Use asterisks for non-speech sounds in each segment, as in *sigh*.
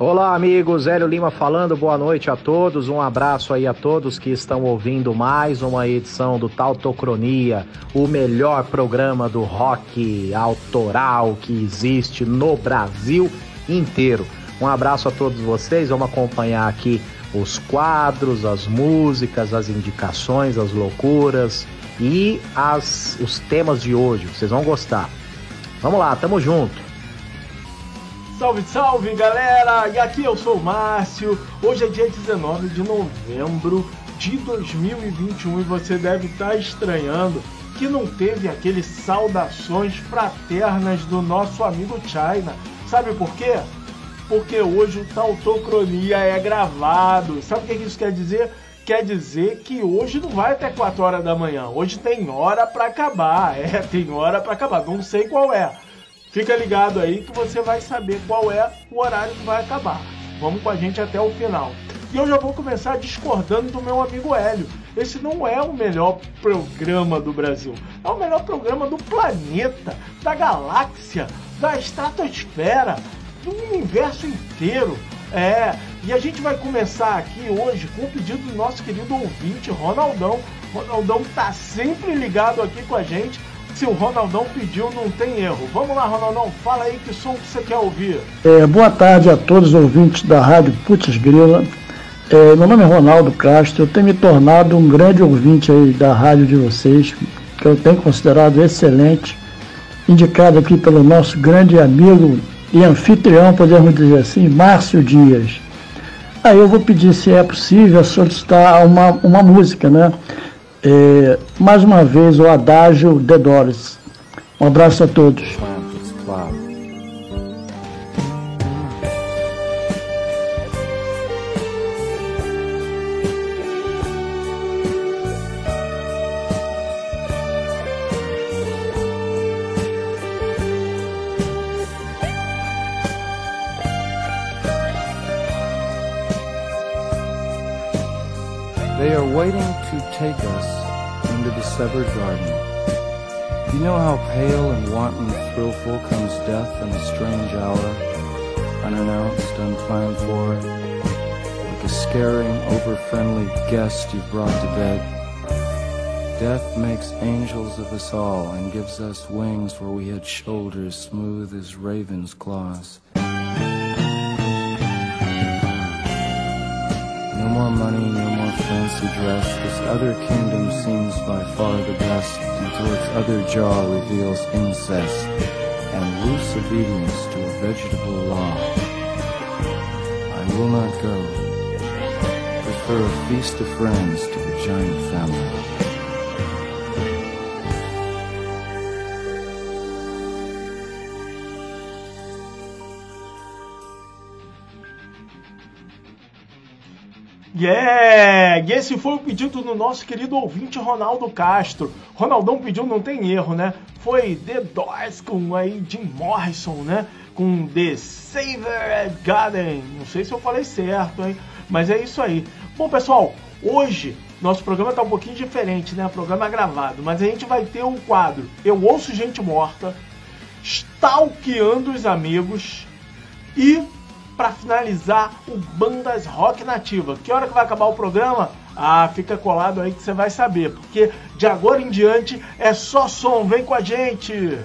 Olá, amigos. Hélio Lima falando. Boa noite a todos. Um abraço aí a todos que estão ouvindo mais uma edição do Tautocronia, o melhor programa do rock autoral que existe no Brasil inteiro. Um abraço a todos vocês. Vamos acompanhar aqui os quadros, as músicas, as indicações, as loucuras e as, os temas de hoje. Vocês vão gostar. Vamos lá, tamo junto. Salve, salve galera! E aqui eu sou o Márcio. Hoje é dia 19 de novembro de 2021 e você deve estar estranhando que não teve aqueles saudações fraternas do nosso amigo China. Sabe por quê? Porque hoje o Tautocronia é gravado. Sabe o que isso quer dizer? Quer dizer que hoje não vai até 4 horas da manhã. Hoje tem hora para acabar. *laughs* É, tem hora para acabar. Não sei qual é Fica ligado aí que você vai saber qual é o horário que vai acabar. Vamos com a gente até o final. E eu já vou começar discordando do meu amigo Hélio. Esse não é o melhor programa do Brasil. É o melhor programa do planeta, da galáxia, da estratosfera, do universo inteiro. É, e a gente vai começar aqui hoje com o pedido do nosso querido ouvinte, Ronaldão. Ronaldão tá sempre ligado aqui com a gente se o Ronaldão pediu, não tem erro. Vamos lá, Ronaldão, fala aí que som que você quer ouvir. É, boa tarde a todos os ouvintes da Rádio Putz Grila. É, meu nome é Ronaldo Castro, eu tenho me tornado um grande ouvinte aí da rádio de vocês, que eu tenho considerado excelente, indicado aqui pelo nosso grande amigo e anfitrião, podemos dizer assim, Márcio Dias. Aí eu vou pedir, se é possível, solicitar uma, uma música, né? É, mais uma vez o adágio The Doors. Um abraço a todos. They are waiting to take us into the severed garden. You know how pale and wanton thrillful comes death in a strange hour, unannounced, unplanned for, like a scaring, over-friendly guest you've brought to bed. Death makes angels of us all and gives us wings where we had shoulders smooth as raven's claws. More money, no more fancy dress. This other kingdom seems by far the best until its other jaw reveals incest and loose obedience to a vegetable law. I will not go. Prefer a feast of friends to the giant family. Yeah! E esse foi o pedido do nosso querido ouvinte Ronaldo Castro. Ronaldão pediu, não tem erro, né? Foi The Doors com aí Jim Morrison, né? Com The Saver Garden. Não sei se eu falei certo, hein? Mas é isso aí. Bom, pessoal, hoje nosso programa tá um pouquinho diferente, né? O programa é gravado, mas a gente vai ter um quadro Eu Ouço Gente Morta, Stalkeando os Amigos e para finalizar o Bandas Rock Nativa. Que hora que vai acabar o programa? Ah, fica colado aí que você vai saber, porque de agora em diante é só som. Vem com a gente!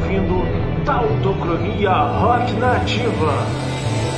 Ouvindo Tautocronia Rock Nativa.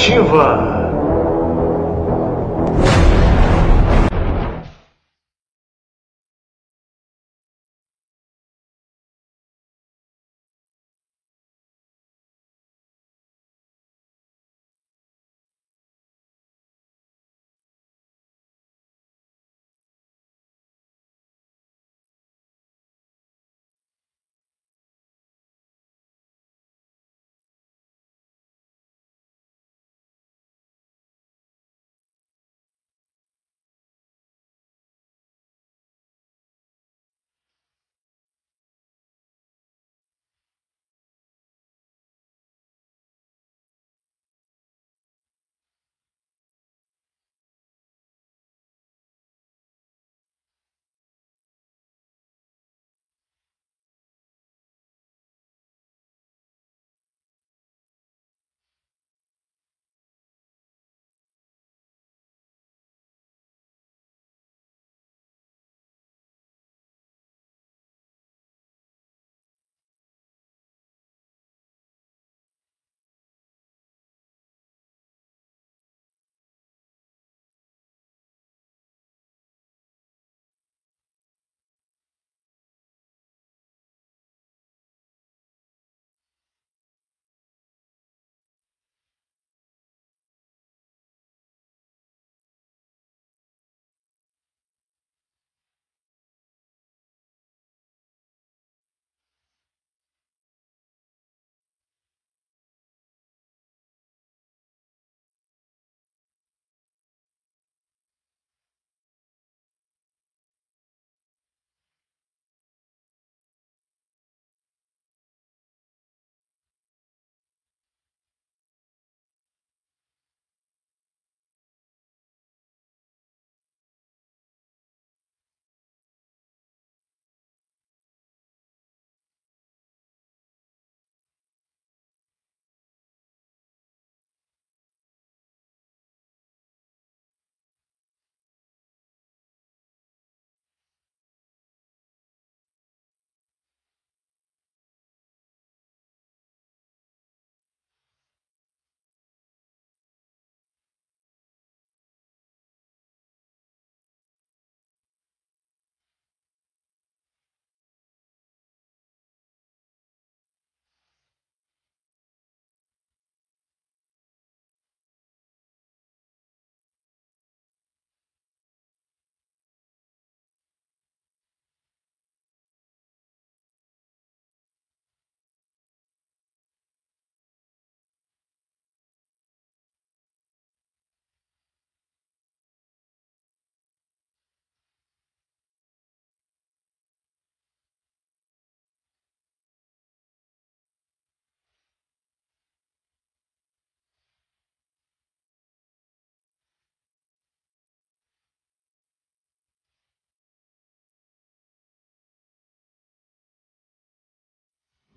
Rock Nativa.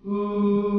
It's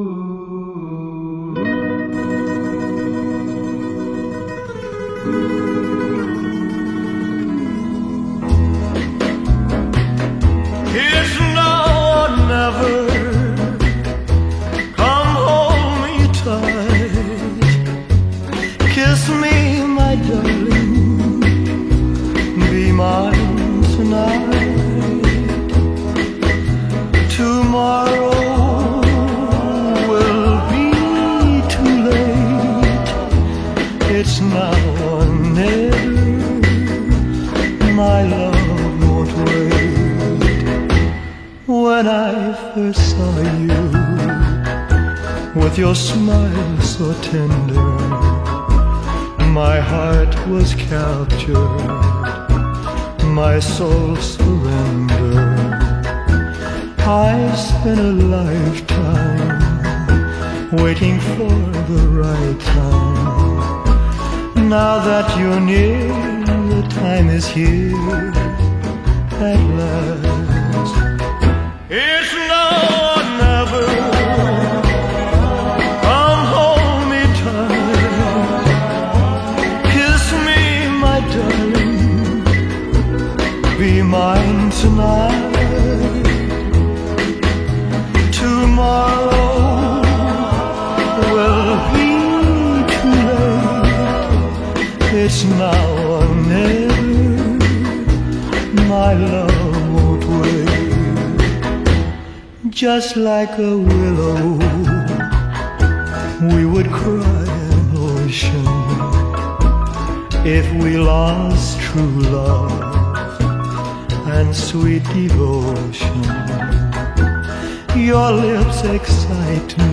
beside me.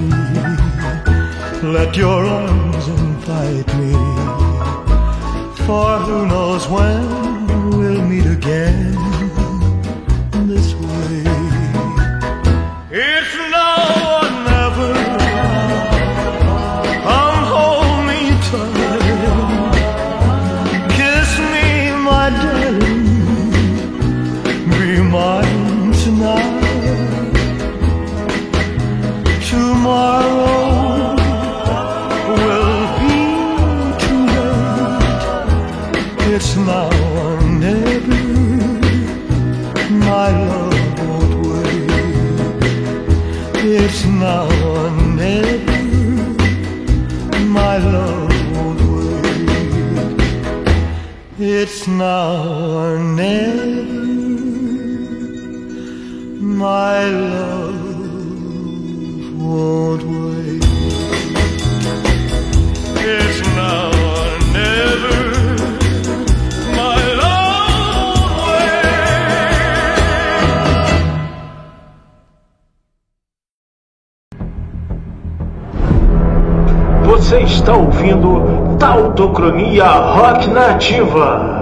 Let your arms invite me, for who knows when now or never, my love won't wait. It's now or never. Você está ouvindo Tautocronia Rock Nativa.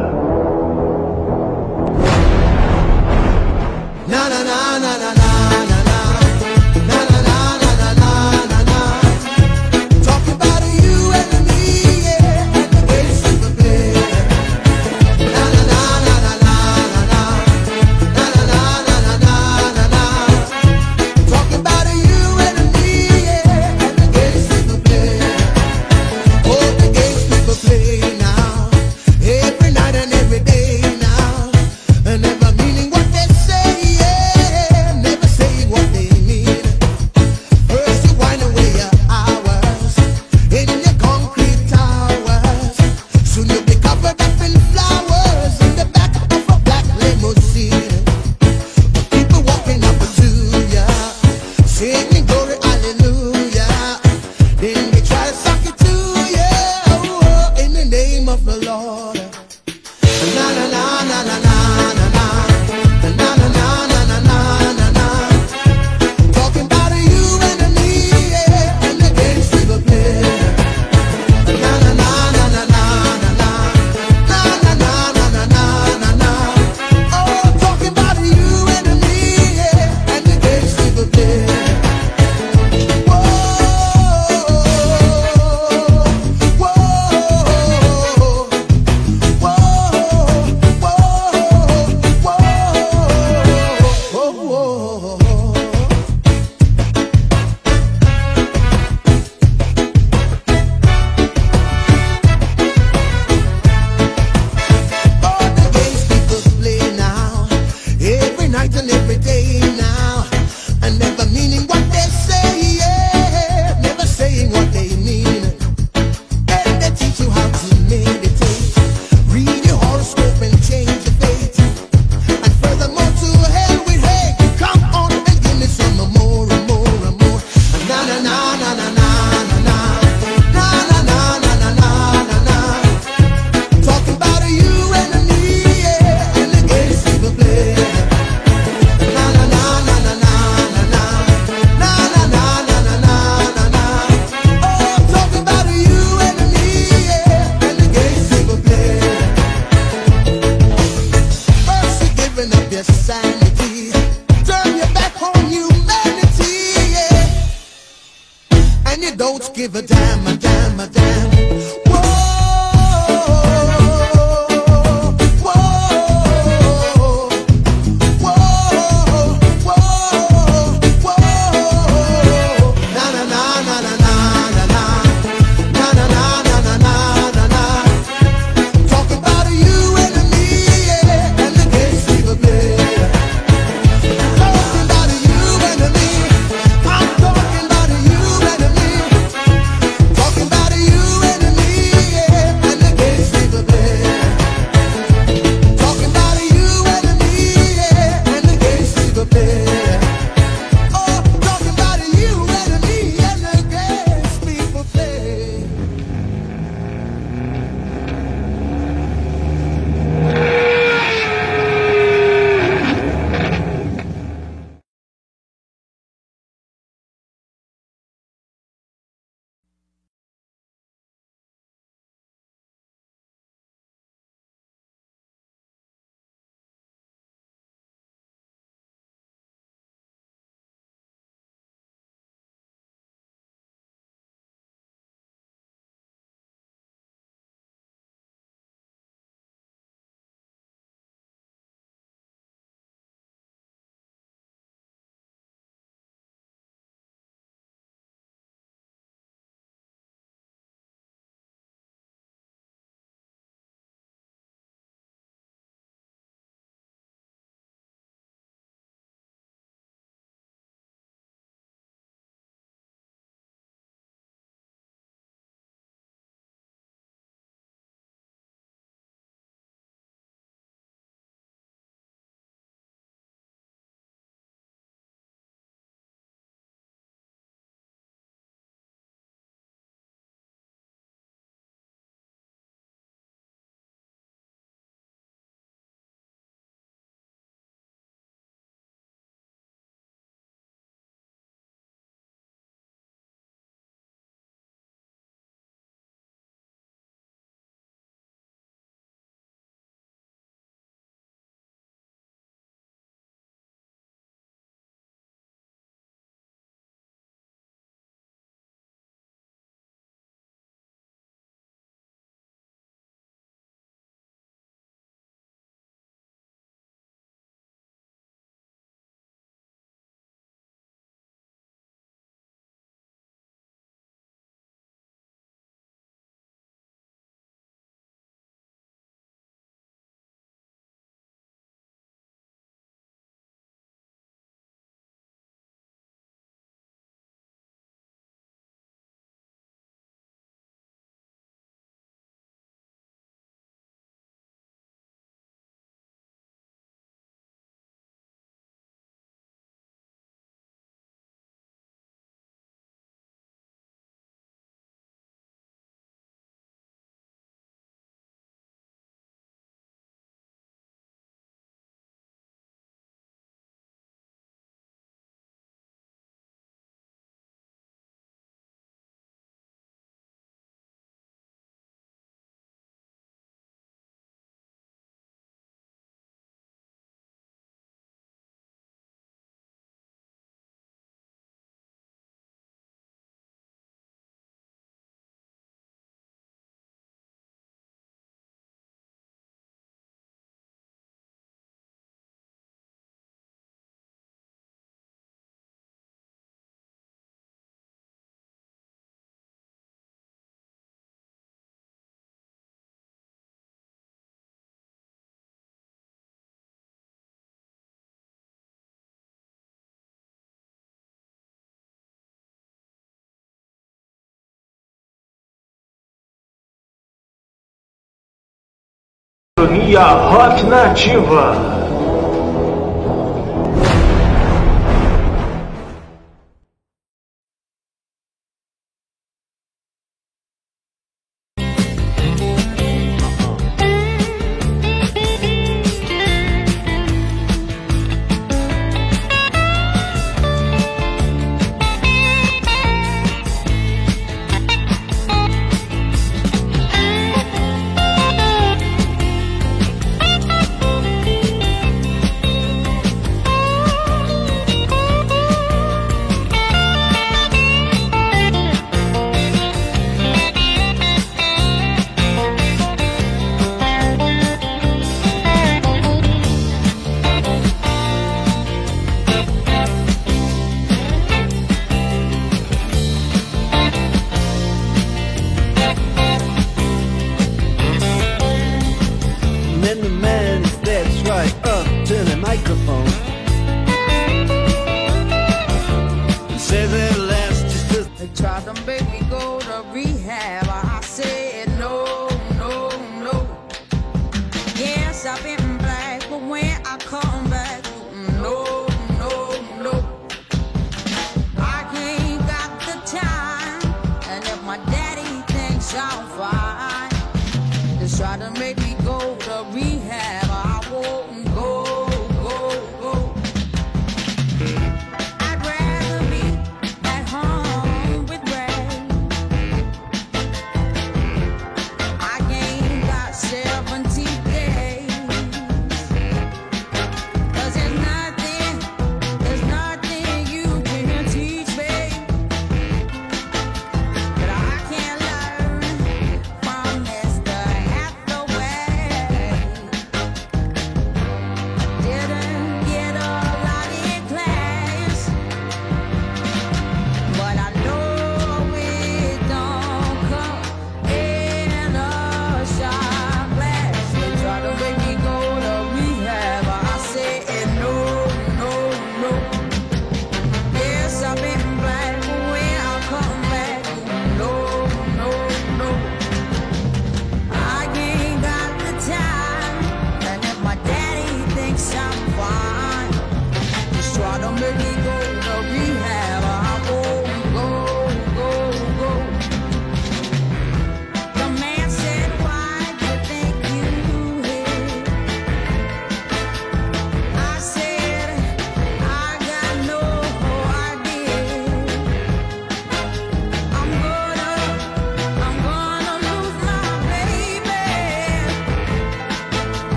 Cronia Rock Nativa.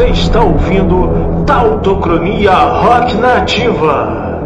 Você está ouvindo Tautocronia Rock Nativa.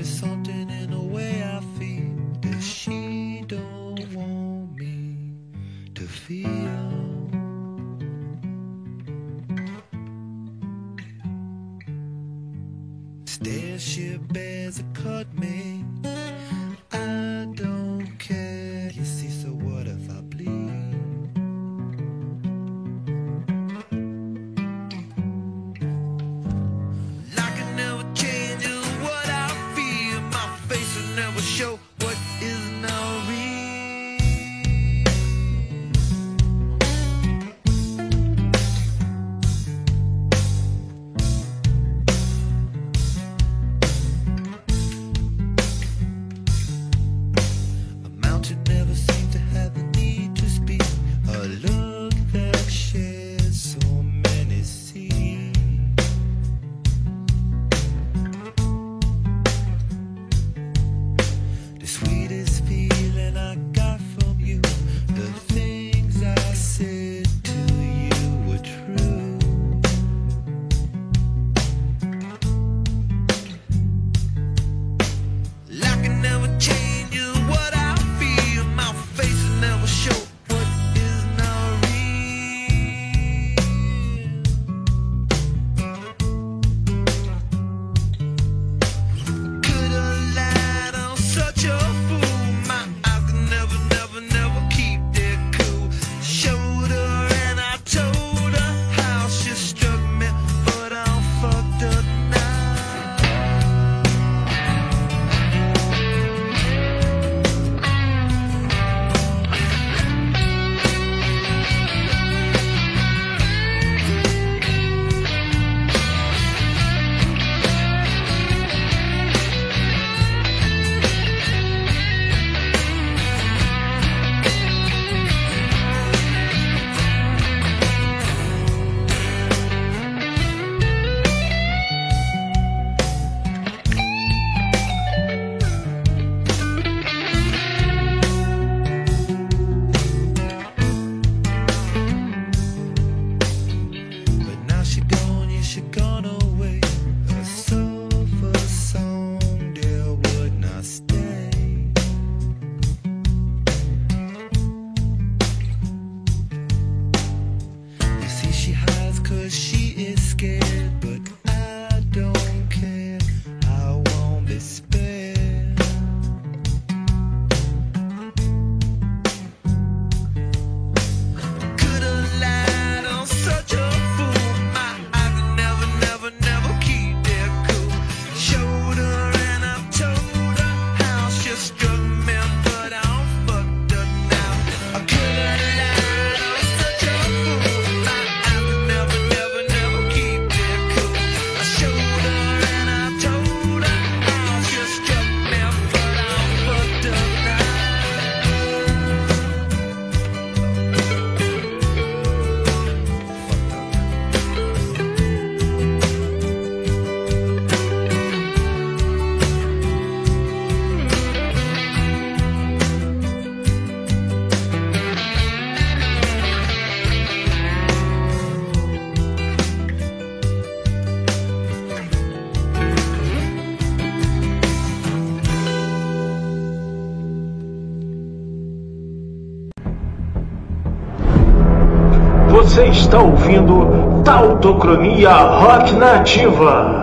espessant está ouvindo Tautocronia Rock Nativa.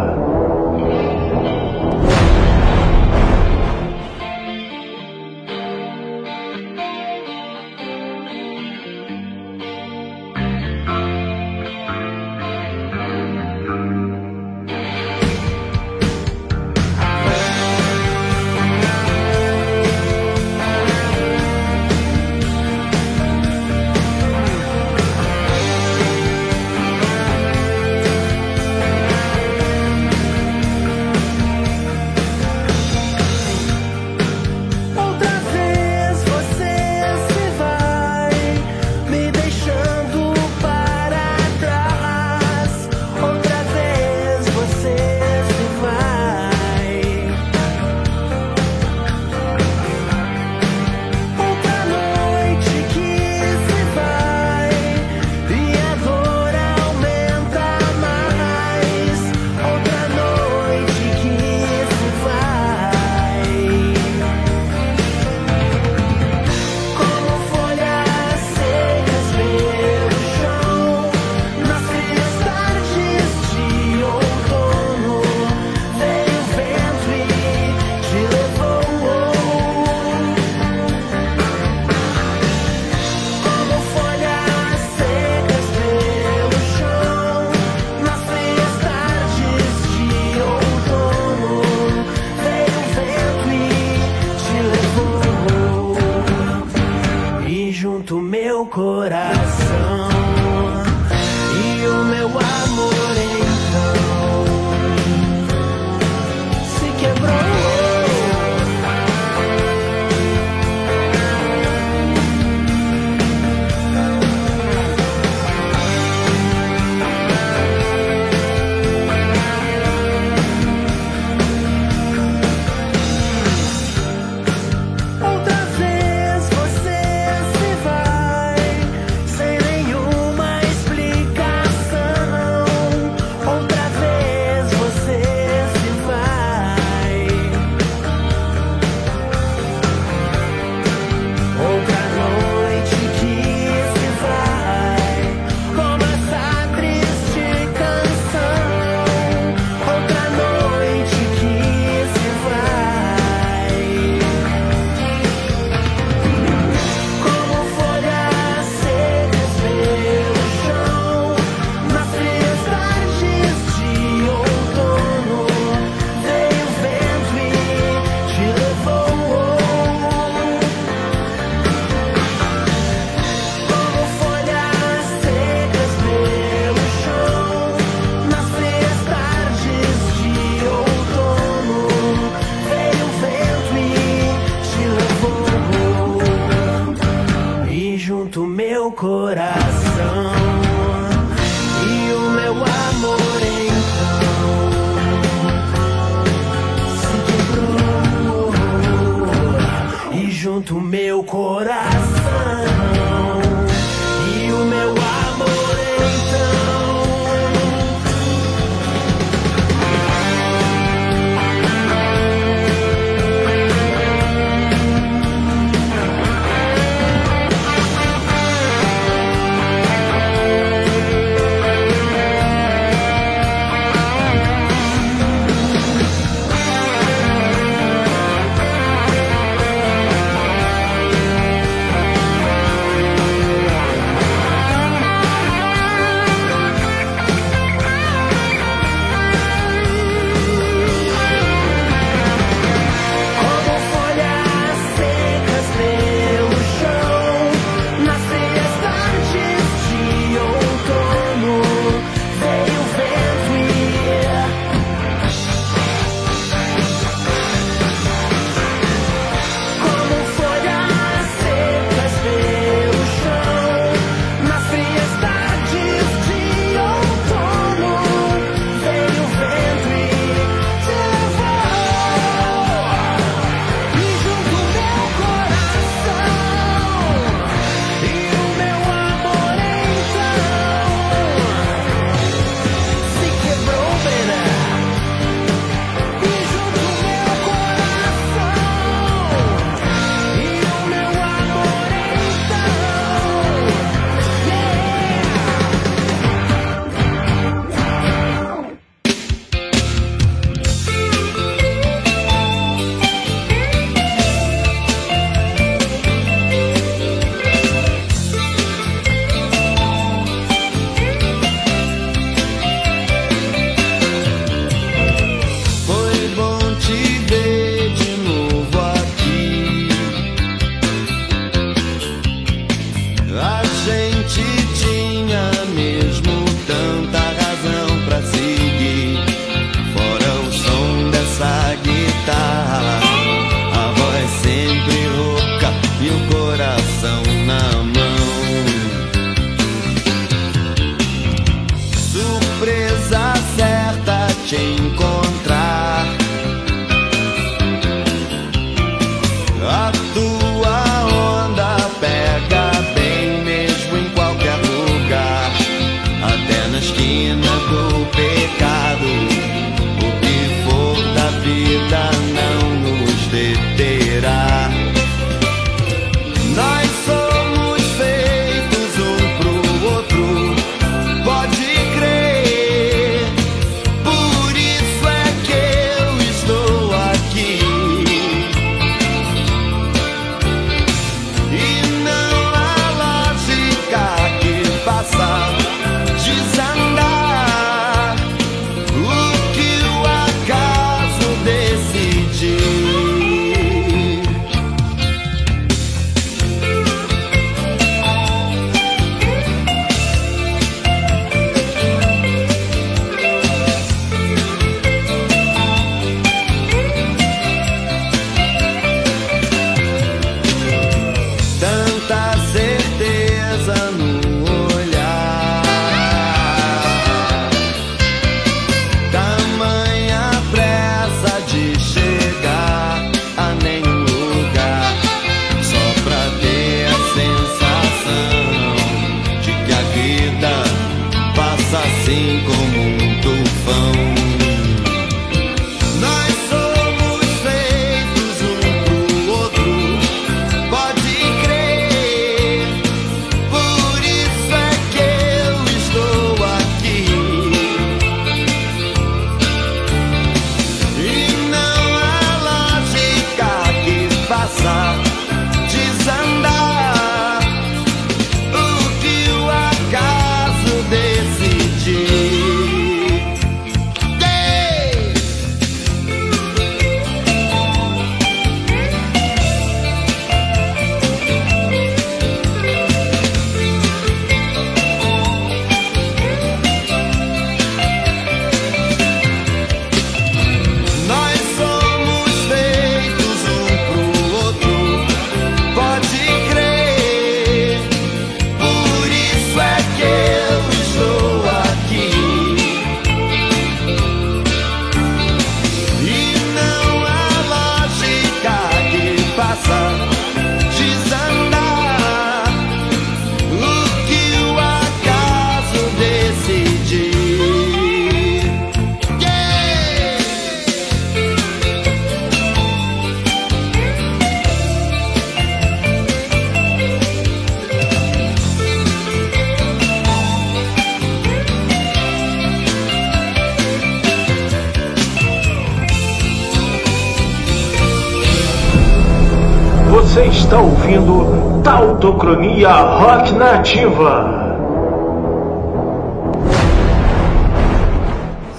ouvindo Tautocronia Rock Nativa.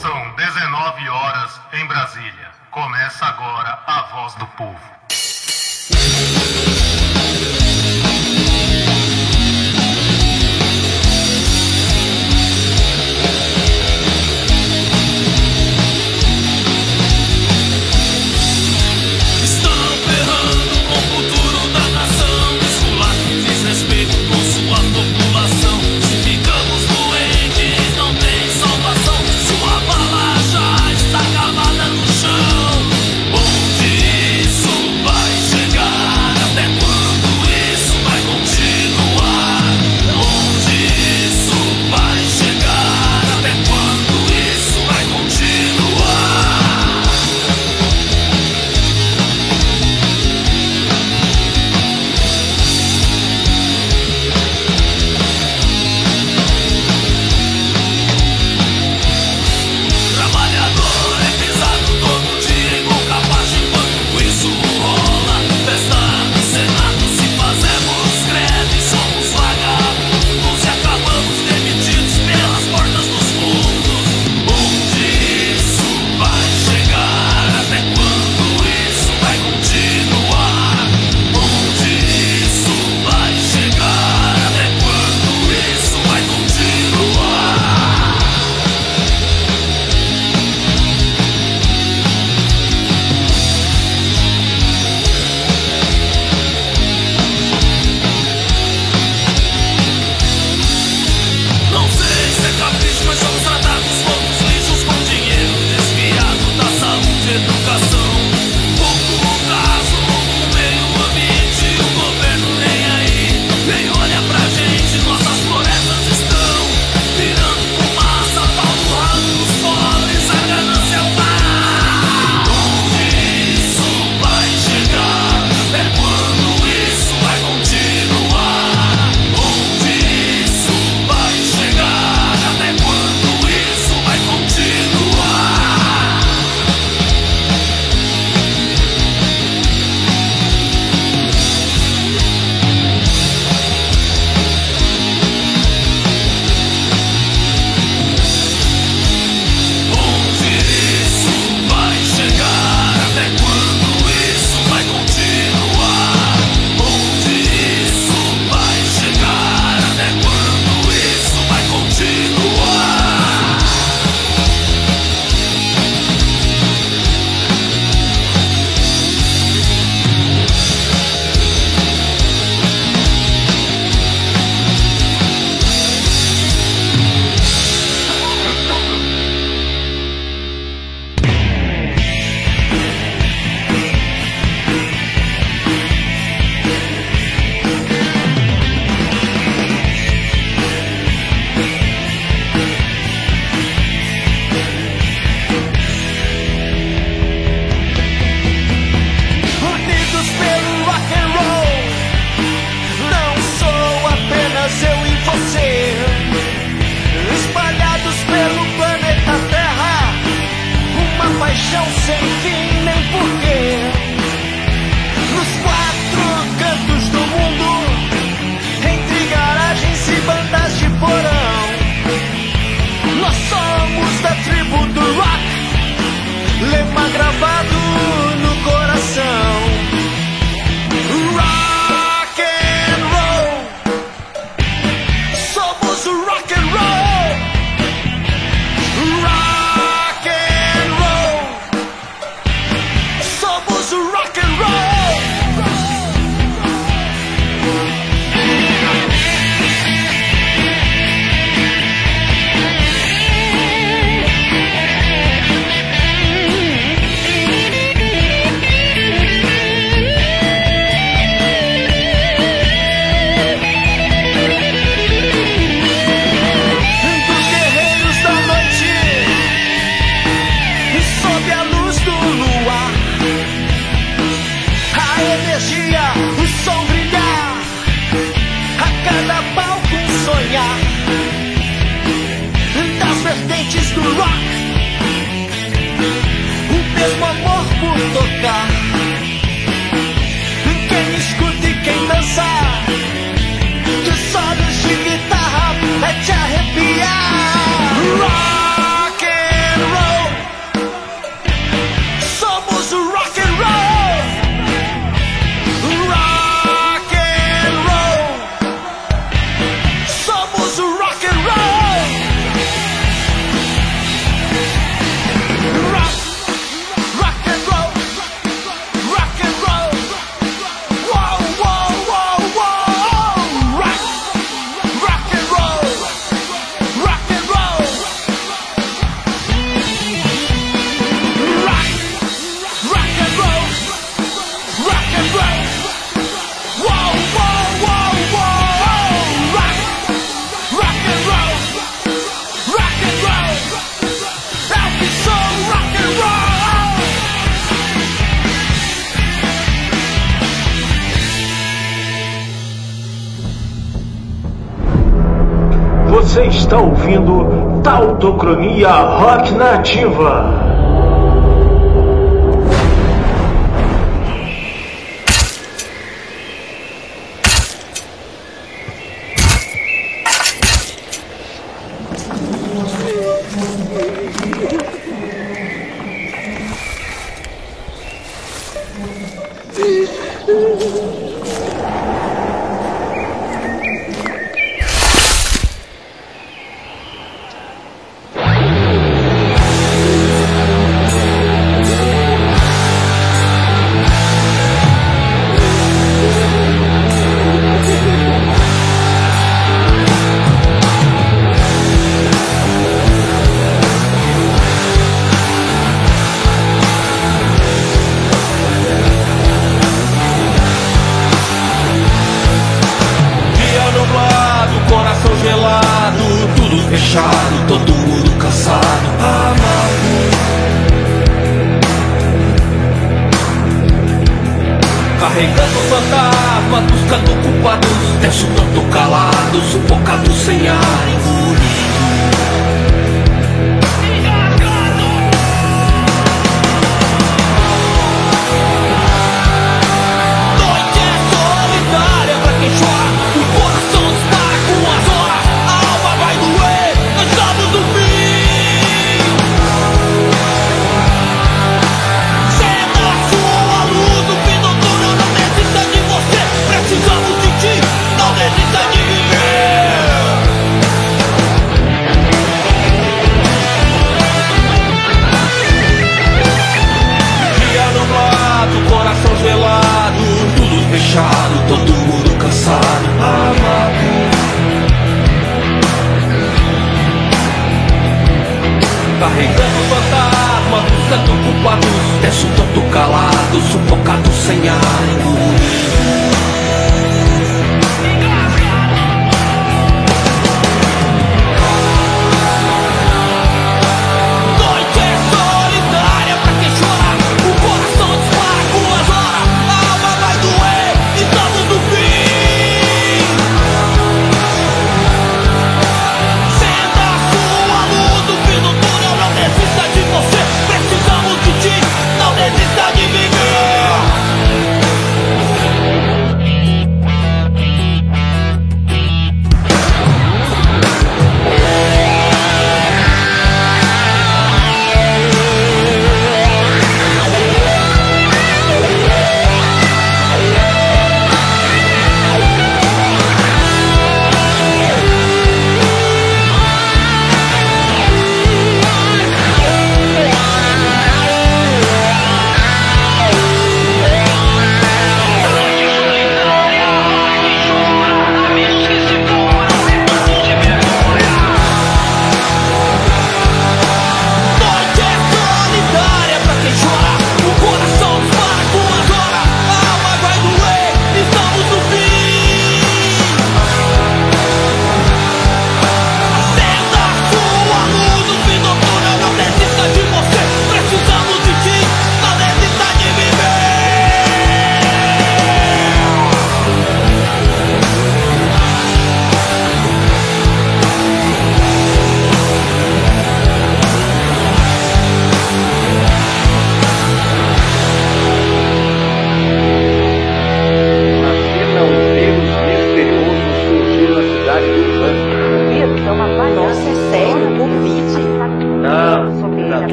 São 19 horas em Brasília. Começa agora a voz do povo.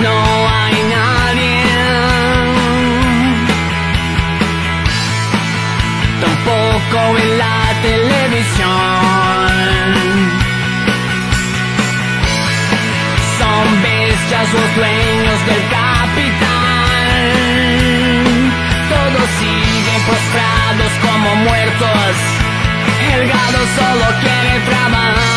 No hay nadie. Tampoco en la televisión. Son bestias los dueños del capital. Todos siguen postrados como muertos. El gado solo quiere trabajar.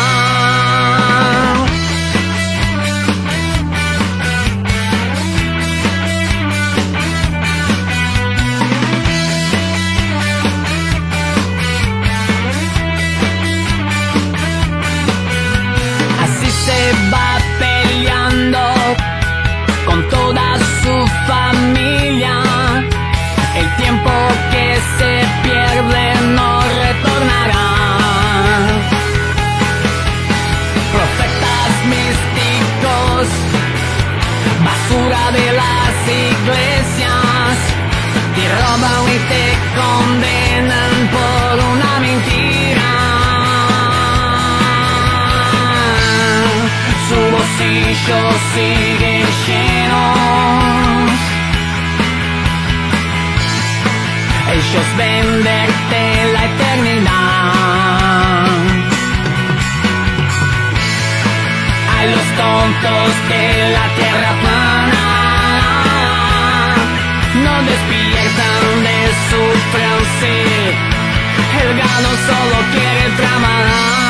Familia. El tiempo que se pierde no retornará. Profetas místicos, basura de las iglesias, te roban y te condenan por una mentira. Sus bolsillos siguen Ellos venderte la eternidad. A los tontos de la tierra plana no despiertan de su trance. El gano solo quiere tramar.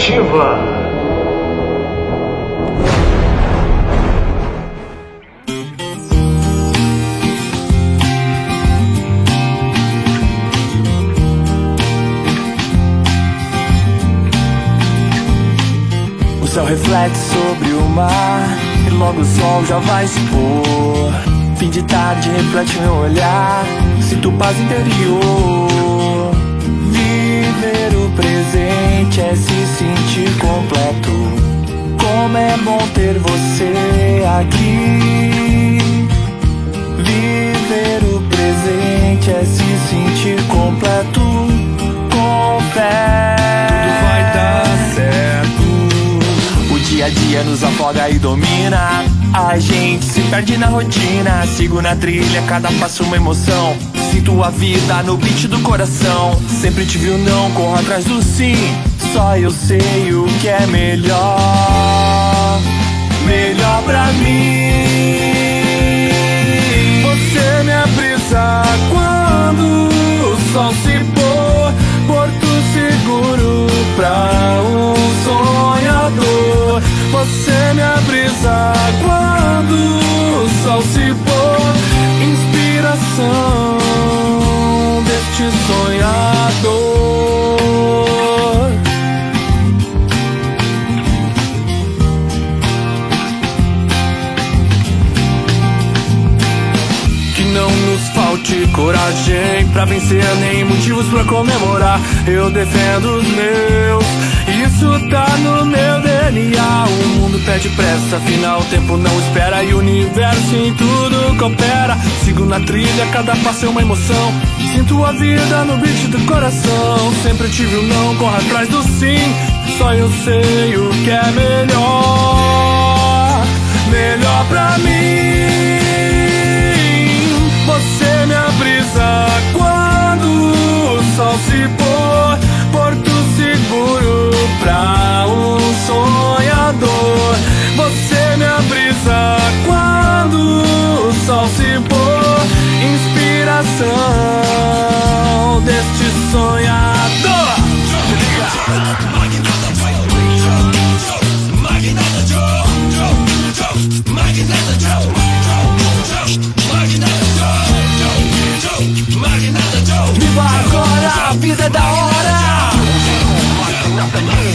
Rock Nativa. O céu reflete sobre o mar E logo o sol já vai se pôr. Fim de tarde reflete meu olhar. Sinto paz interior perde na rotina. Sigo na trilha, cada passo uma emoção. Sinto a vida no beat do coração. Sempre tive o não, corro atrás do sim. Só eu sei o que é melhor. Melhor pra mim. Você me abrisa quando o sol se pôr. Porto seguro pra um sonhador. Você me abrisa sol se pôr. Inspiração deste sonhador. Que não nos falte coragem pra vencer, nem motivos pra comemorar. Eu defendo os meus, isso tá no meu DNA. O mundo pede pressa, afinal o tempo não espera. E o universo em tudo coopera. Sigo na trilha, cada passo é uma emoção. Sinto a vida no beat do coração. Sempre tive o não, corro atrás do sim. Só eu sei o que é melhor. Melhor pra mim. Você me abrisa quando o sol se seguro pra um sonhador. Você me abrisa quando o sol se pôr. Inspiração deste sonhador. Se agora, a vida é da hora. the home.